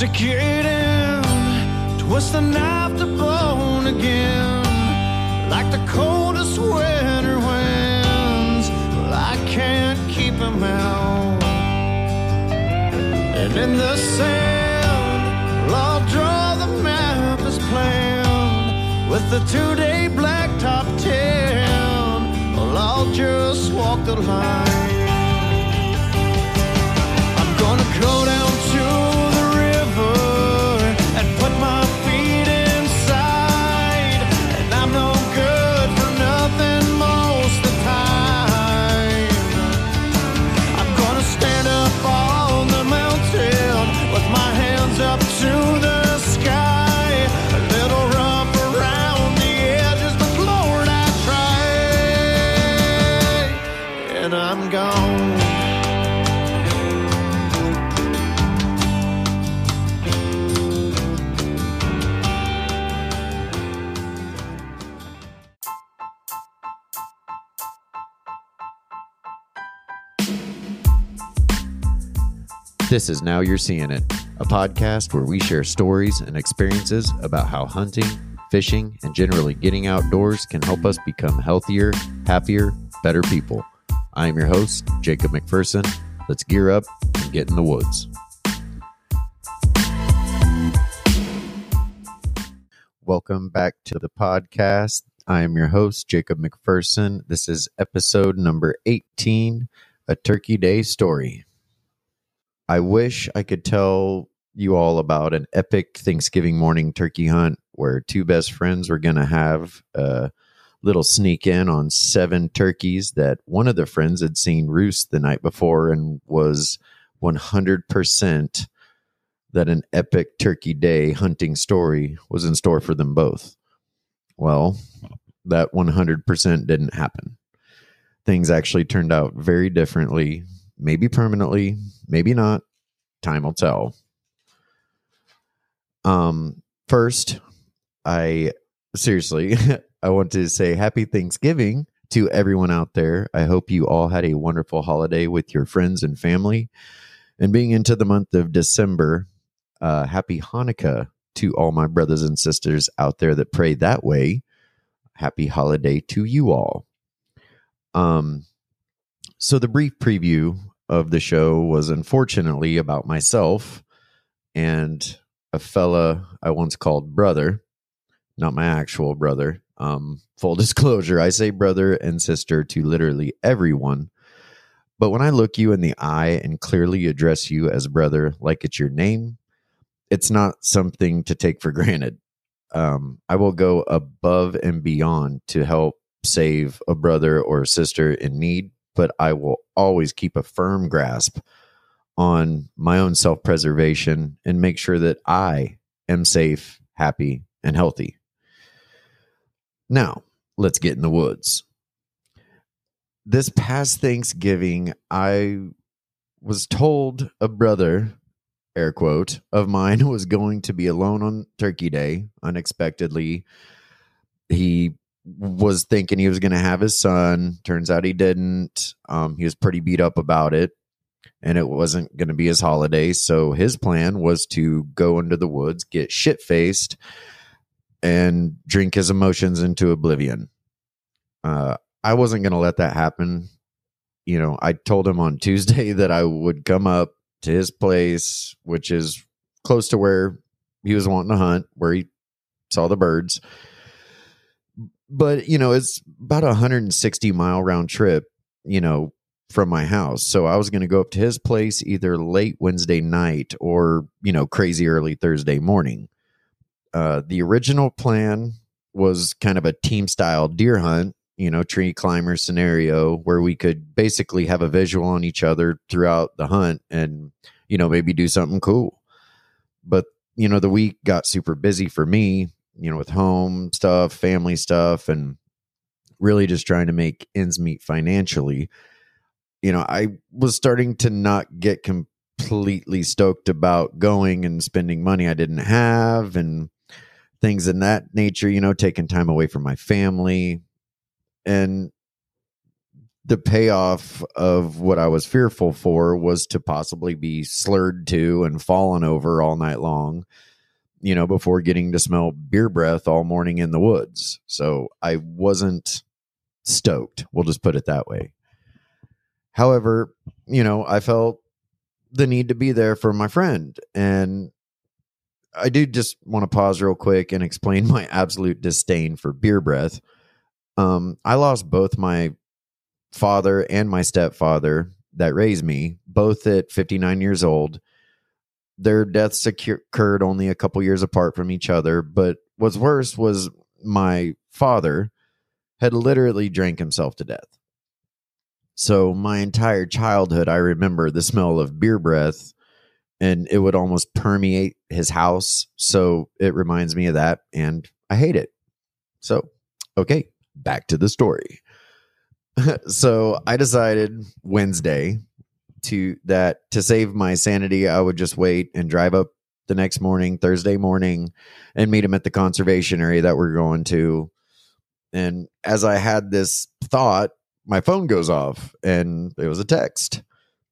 Masticating, twist the knife to bone again, like the coldest winter winds. Well, I can't keep 'em out. And in the sand, well, I'll draw the map as planned with the two-day blacktop tan. Well, I'll just walk the line. This is Now You're Seeing It, a podcast where we share stories and experiences about how hunting, fishing, and generally getting outdoors can help us become healthier, happier, better people. I am your host, Jacob McPherson. Let's gear up and get in the woods. Welcome back to the podcast. I am your host, Jacob McPherson. This is episode number 18 A Turkey Day Story. I wish I could tell you all about an epic Thanksgiving morning turkey hunt where two best friends were going to have a little sneak in on seven turkeys that one of the friends had seen roost the night before and was 100% that an epic turkey day hunting story was in store for them both. Well, that 100% didn't happen. Things actually turned out very differently maybe permanently, maybe not. Time will tell. Um, first, I seriously, I want to say happy Thanksgiving to everyone out there. I hope you all had a wonderful holiday with your friends and family. And being into the month of December, uh, happy Hanukkah to all my brothers and sisters out there that pray that way. Happy holiday to you all. Um, so the brief preview of the show was unfortunately about myself and a fella I once called brother, not my actual brother. Um, full disclosure, I say brother and sister to literally everyone. But when I look you in the eye and clearly address you as brother like it's your name, it's not something to take for granted. Um, I will go above and beyond to help save a brother or sister in need but I will always keep a firm grasp on my own self preservation and make sure that I am safe, happy, and healthy. Now, let's get in the woods. This past Thanksgiving, I was told a brother, air quote, of mine was going to be alone on Turkey Day unexpectedly. He was thinking he was going to have his son. Turns out he didn't. Um, he was pretty beat up about it, and it wasn't going to be his holiday. So his plan was to go into the woods, get shit faced, and drink his emotions into oblivion. Uh, I wasn't going to let that happen. You know, I told him on Tuesday that I would come up to his place, which is close to where he was wanting to hunt, where he saw the birds but you know it's about a 160 mile round trip you know from my house. So i was going to go up to his place either late wednesday night or you know crazy early thursday morning. Uh the original plan was kind of a team style deer hunt you know tree climber scenario where we could basically have a visual on each other throughout the hunt and you know maybe do something cool. But you know the week got super busy for me you know, with home stuff, family stuff, and really just trying to make ends meet financially. You know, I was starting to not get completely stoked about going and spending money I didn't have and things in that nature, you know, taking time away from my family. And the payoff of what I was fearful for was to possibly be slurred to and fallen over all night long, you know, before getting to smell beer breath all morning in the woods. So I wasn't stoked. We'll just put it that way. However, you know, I felt the need to be there for my friend. And I do just want to pause real quick and explain my absolute disdain for beer breath. Um, I lost both my father and my stepfather that raised me, both at 59 years old. Their deaths occurred only a couple years apart from each other. But what's worse was my father had literally drank himself to death. So my entire childhood, I remember the smell of beer breath and it would almost permeate his house. So it reminds me of that and I hate it. So, okay, back to the story. so I decided Wednesday to that to save my sanity, I would just wait and drive up the next morning, Thursday morning, and meet him at the conservation area that we're going to. And as I had this thought, my phone goes off and it was a text.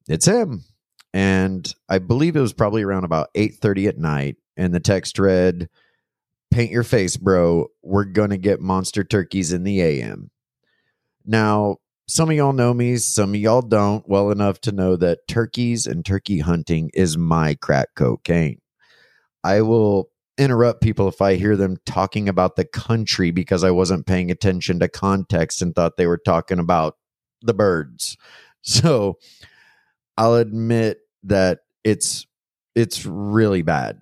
It's him. And I believe it was probably around about 8:30 at night and the text read paint your face, bro. We're going to get monster turkeys in the AM. Now, some of y'all know me, some of y'all don't well enough to know that turkeys and turkey hunting is my crack cocaine. I will interrupt people if I hear them talking about the country because I wasn't paying attention to context and thought they were talking about the birds. So I'll admit that it's it's really bad.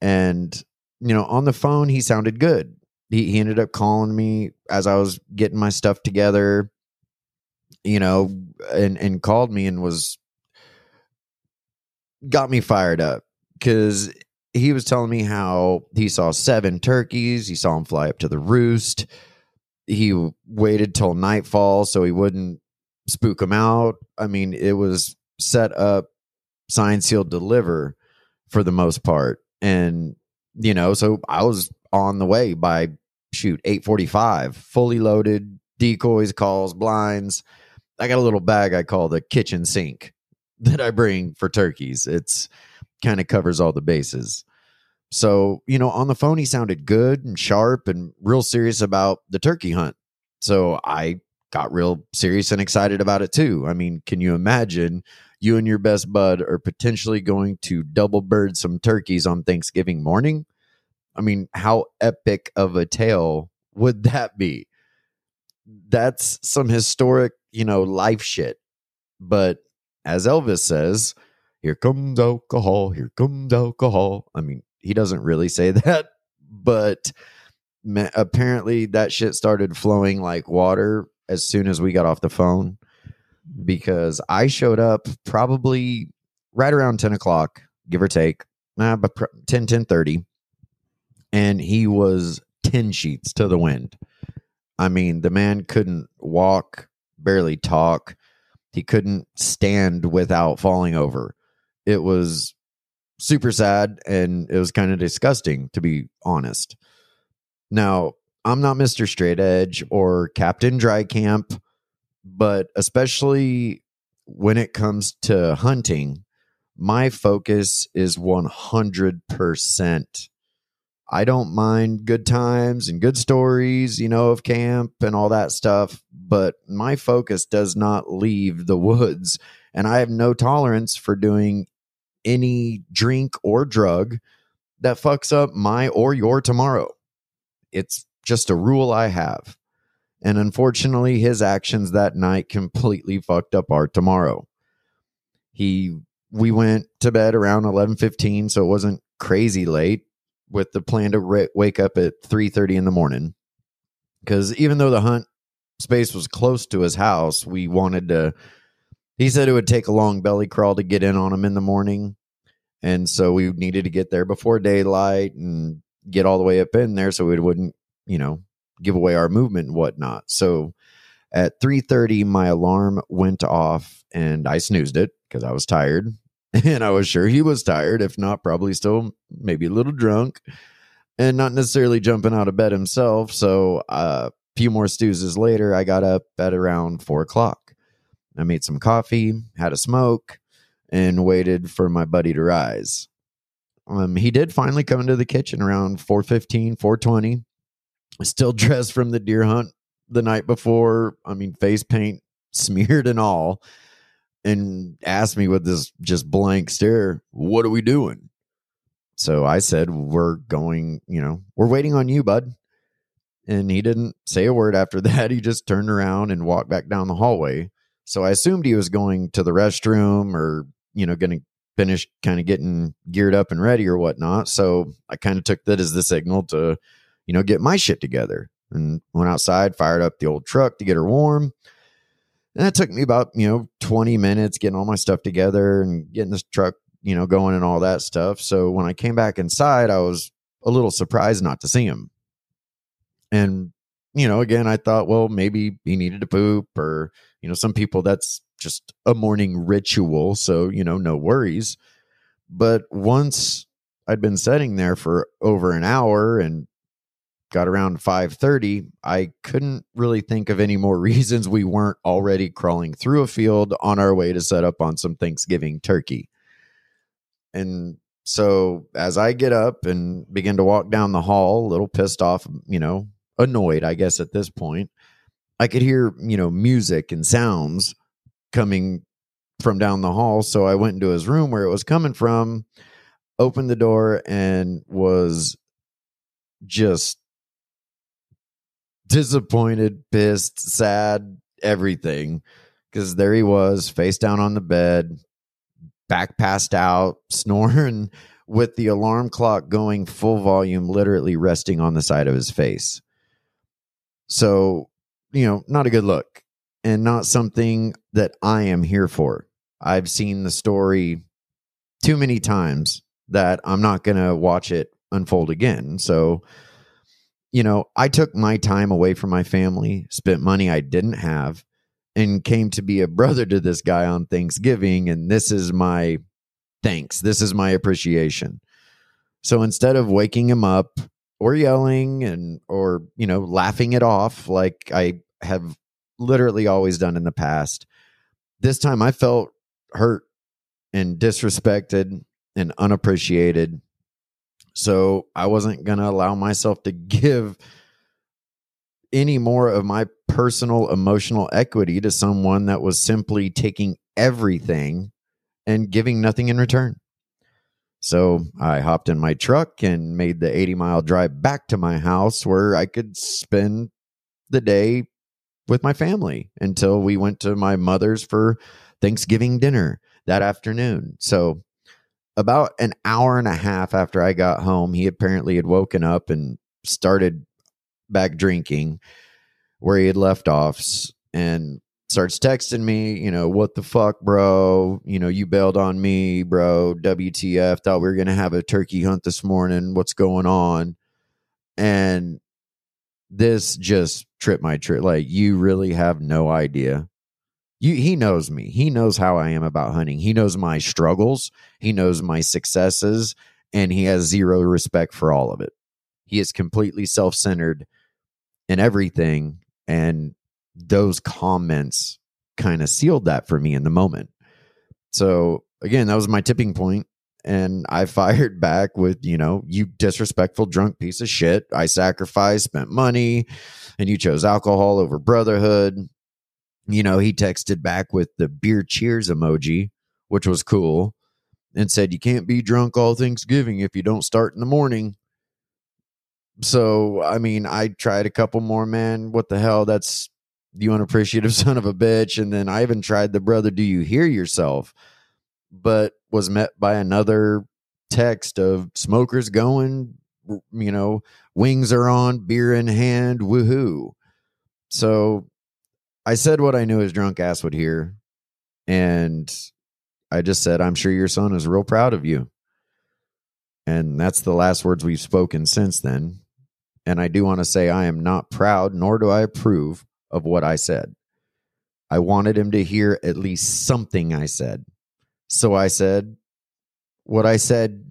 And you know, on the phone he sounded good. He he ended up calling me as I was getting my stuff together, you know, and and called me and was got me fired up cuz he was telling me how he saw seven turkeys. He saw them fly up to the roost. He waited till nightfall so he wouldn't spook them out. I mean, it was set up, sign, sealed, deliver for the most part. And, you know, so I was on the way by shoot 845, fully loaded, decoys, calls, blinds. I got a little bag I call the kitchen sink that I bring for turkeys. It's kind of covers all the bases. So, you know, on the phone, he sounded good and sharp and real serious about the turkey hunt. So I got real serious and excited about it too. I mean, can you imagine you and your best bud are potentially going to double bird some turkeys on Thanksgiving morning? I mean, how epic of a tale would that be? That's some historic, you know, life shit. But as Elvis says, here comes alcohol, here comes alcohol. I mean, he doesn't really say that, but apparently that shit started flowing like water as soon as we got off the phone mm-hmm. because I showed up probably right around 10 o'clock, give or take, nah, but 10, 10 30, and he was 10 sheets to the wind. I mean, the man couldn't walk, barely talk. He couldn't stand without falling over. It was super sad and it was kind of disgusting to be honest. Now, I'm not Mr. Straight Edge or Captain Dry Camp, but especially when it comes to hunting, my focus is 100%. I don't mind good times and good stories, you know, of camp and all that stuff, but my focus does not leave the woods. And I have no tolerance for doing any drink or drug that fucks up my or your tomorrow. It's just a rule I have. And unfortunately, his actions that night completely fucked up our tomorrow. He we went to bed around 11:15, so it wasn't crazy late with the plan to re- wake up at 3:30 in the morning. Cuz even though the hunt space was close to his house, we wanted to he said it would take a long belly crawl to get in on him in the morning. And so we needed to get there before daylight and get all the way up in there so we wouldn't, you know, give away our movement and whatnot. So at 3:30 my alarm went off and I snoozed it because I was tired. And I was sure he was tired, if not probably still maybe a little drunk and not necessarily jumping out of bed himself. So uh few more snoozes later, I got up at around four o'clock. I made some coffee, had a smoke, and waited for my buddy to rise. Um, he did finally come into the kitchen around 415, 420. Still dressed from the deer hunt the night before. I mean, face paint smeared and all. And asked me with this just blank stare, What are we doing? So I said, We're going, you know, we're waiting on you, bud. And he didn't say a word after that. He just turned around and walked back down the hallway. So I assumed he was going to the restroom or, you know, going to finish kind of getting geared up and ready or whatnot. So I kind of took that as the signal to, you know, get my shit together and went outside, fired up the old truck to get her warm. And that took me about, you know, 20 minutes getting all my stuff together and getting this truck, you know, going and all that stuff. So when I came back inside, I was a little surprised not to see him. And, you know, again, I thought, well, maybe he needed to poop or, you know, some people that's just a morning ritual. So, you know, no worries. But once I'd been sitting there for over an hour and got around 5:30, I couldn't really think of any more reasons we weren't already crawling through a field on our way to set up on some Thanksgiving turkey. And so as I get up and begin to walk down the hall, a little pissed off, you know, annoyed, I guess at this point, I could hear, you know, music and sounds coming from down the hall. So I went into his room where it was coming from, opened the door, and was just disappointed, pissed, sad, everything. Because there he was, face down on the bed, back passed out, snoring with the alarm clock going full volume, literally resting on the side of his face. So, you know, not a good look and not something that I am here for. I've seen the story too many times that I'm not going to watch it unfold again. So, you know, I took my time away from my family, spent money I didn't have, and came to be a brother to this guy on Thanksgiving. And this is my thanks. This is my appreciation. So instead of waking him up or yelling and, or, you know, laughing it off like I have literally always done in the past, this time I felt hurt and disrespected and unappreciated. So I wasn't going to allow myself to give any more of my personal emotional equity to someone that was simply taking everything and giving nothing in return. So I hopped in my truck and made the 80 mile drive back to my house where I could spend the day with my family until we went to my mother's for Thanksgiving dinner that afternoon. So about an hour and a half after I got home, he apparently had woken up and started back drinking where he had left off and starts texting me, you know, what the fuck, bro? You know, you bailed on me, bro. WTF. Thought we were going to have a turkey hunt this morning. What's going on? And this just tripped my trip. Like, you really have no idea you, he knows me. He knows how I am about hunting. He knows my struggles. He knows my successes, and he has zero respect for all of it. He is completely self centered in everything. And those comments kind of sealed that for me in the moment. So, again, that was my tipping point, And I fired back with, you know, you disrespectful drunk piece of shit. I sacrificed, spent money, and you chose alcohol over brotherhood you know, he texted back with the beer cheers emoji, which was cool, and said, You can't be drunk all Thanksgiving if you don't start in the morning. So, I mean, I tried a couple more, man. What the hell? That's you unappreciative son of a bitch. And then I even tried the brother, Do you hear yourself? But was met by another text of smokers going, you know, wings are on, beer in hand, woohoo. So I said what I knew his drunk ass would hear. And I just said, I'm sure your son is real proud of you. And that's the last words we've spoken since then. And I do want to say, I am not proud, nor do I approve of what I said. I wanted him to hear at least something I said. So I said what I said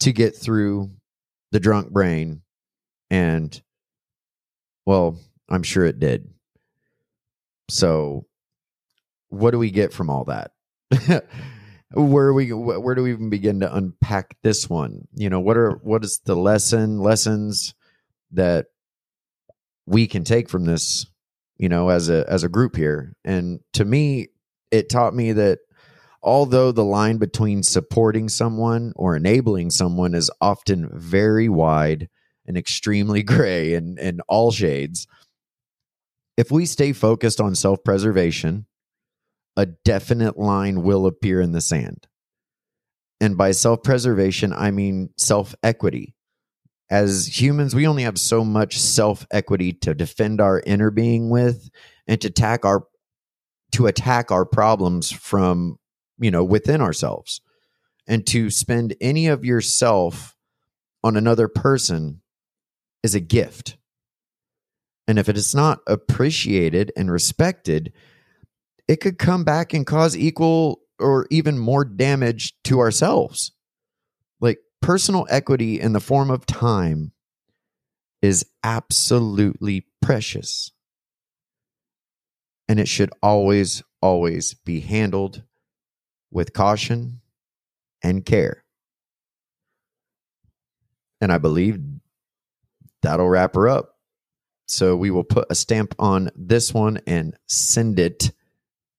to get through the drunk brain. And, well, I'm sure it did. So, what do we get from all that? where we where do we even begin to unpack this one? You know, what are what is the lesson lessons that we can take from this, you know, as a as a group here? And to me, it taught me that although the line between supporting someone or enabling someone is often very wide and extremely gray and, and all shades, if we stay focused on self preservation, a definite line will appear in the sand. And by self preservation, I mean self equity. As humans, we only have so much self equity to defend our inner being with and to attack our to attack our problems from you know within ourselves and to spend any of yourself on another person is a gift and if it is not appreciated and respected it could come back and cause equal or even more damage to ourselves like personal equity in the form of time is absolutely precious and it should always always be handled with caution and care. And I believe that'll wrap her up. So we will put a stamp on this one and send it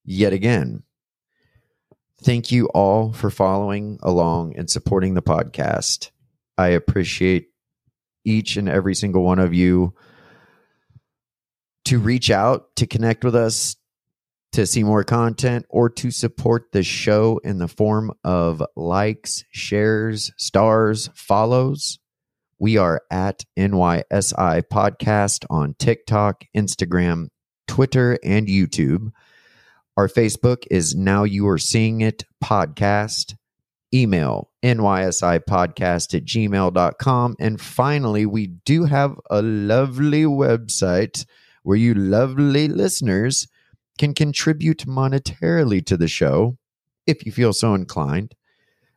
yet again. Thank you all for following along and supporting the podcast. I appreciate each and every single one of you to reach out, to connect with us, to see more content or to support the show in the form of likes, shares, stars, follows, we are at NYSI Podcast on TikTok, Instagram, Twitter, and YouTube. Our Facebook is Now You Are Seeing It Podcast. Email NYSI Podcast at gmail.com. And finally, we do have a lovely website where you lovely listeners can contribute monetarily to the show if you feel so inclined.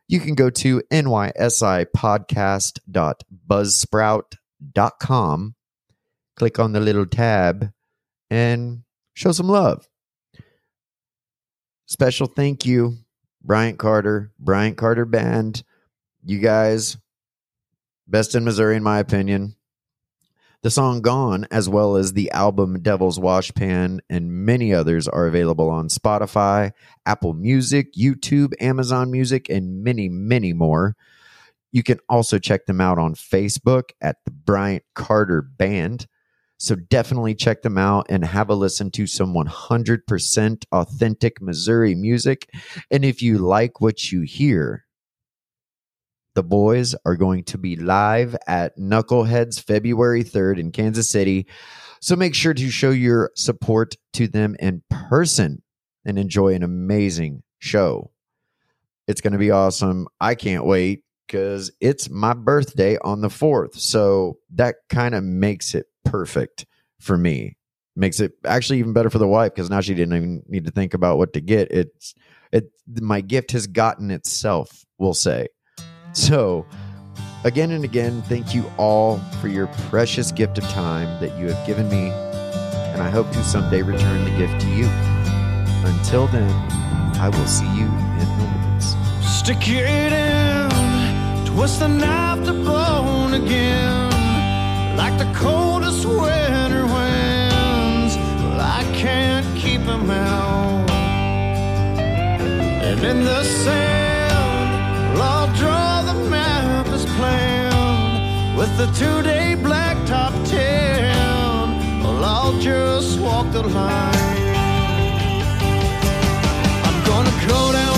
You can go to nysipodcast.buzzsprout.com, click on the little tab, and show some love. Special thank you, Bryant Carter, Bryant Carter Band. You guys, best in Missouri, in my opinion. The song Gone, as well as the album Devil's Washpan and many others, are available on Spotify, Apple Music, YouTube, Amazon Music, and many, many more. You can also check them out on Facebook at the Bryant Carter Band. So definitely check them out and have a listen to some 100% authentic Missouri music. And if you like what you hear, the boys are going to be live at Knuckleheads February 3rd in Kansas City. So make sure to show your support to them in person and enjoy an amazing show. It's going to be awesome. I can't wait because it's my birthday on the 4th. So that kind of makes it perfect for me. Makes it actually even better for the wife because now she didn't even need to think about what to get. It's it my gift has gotten itself, we'll say. So, again and again, thank you all for your precious gift of time that you have given me, and I hope to someday return the gift to you. Until then, I will see you in the woods. Stick it in, twist the knife to bone again, like the coldest winter winds. Well, I can't keep them out, and in the sand, the two-day blacktop town. Well, I'll just walk the line. I'm gonna go down.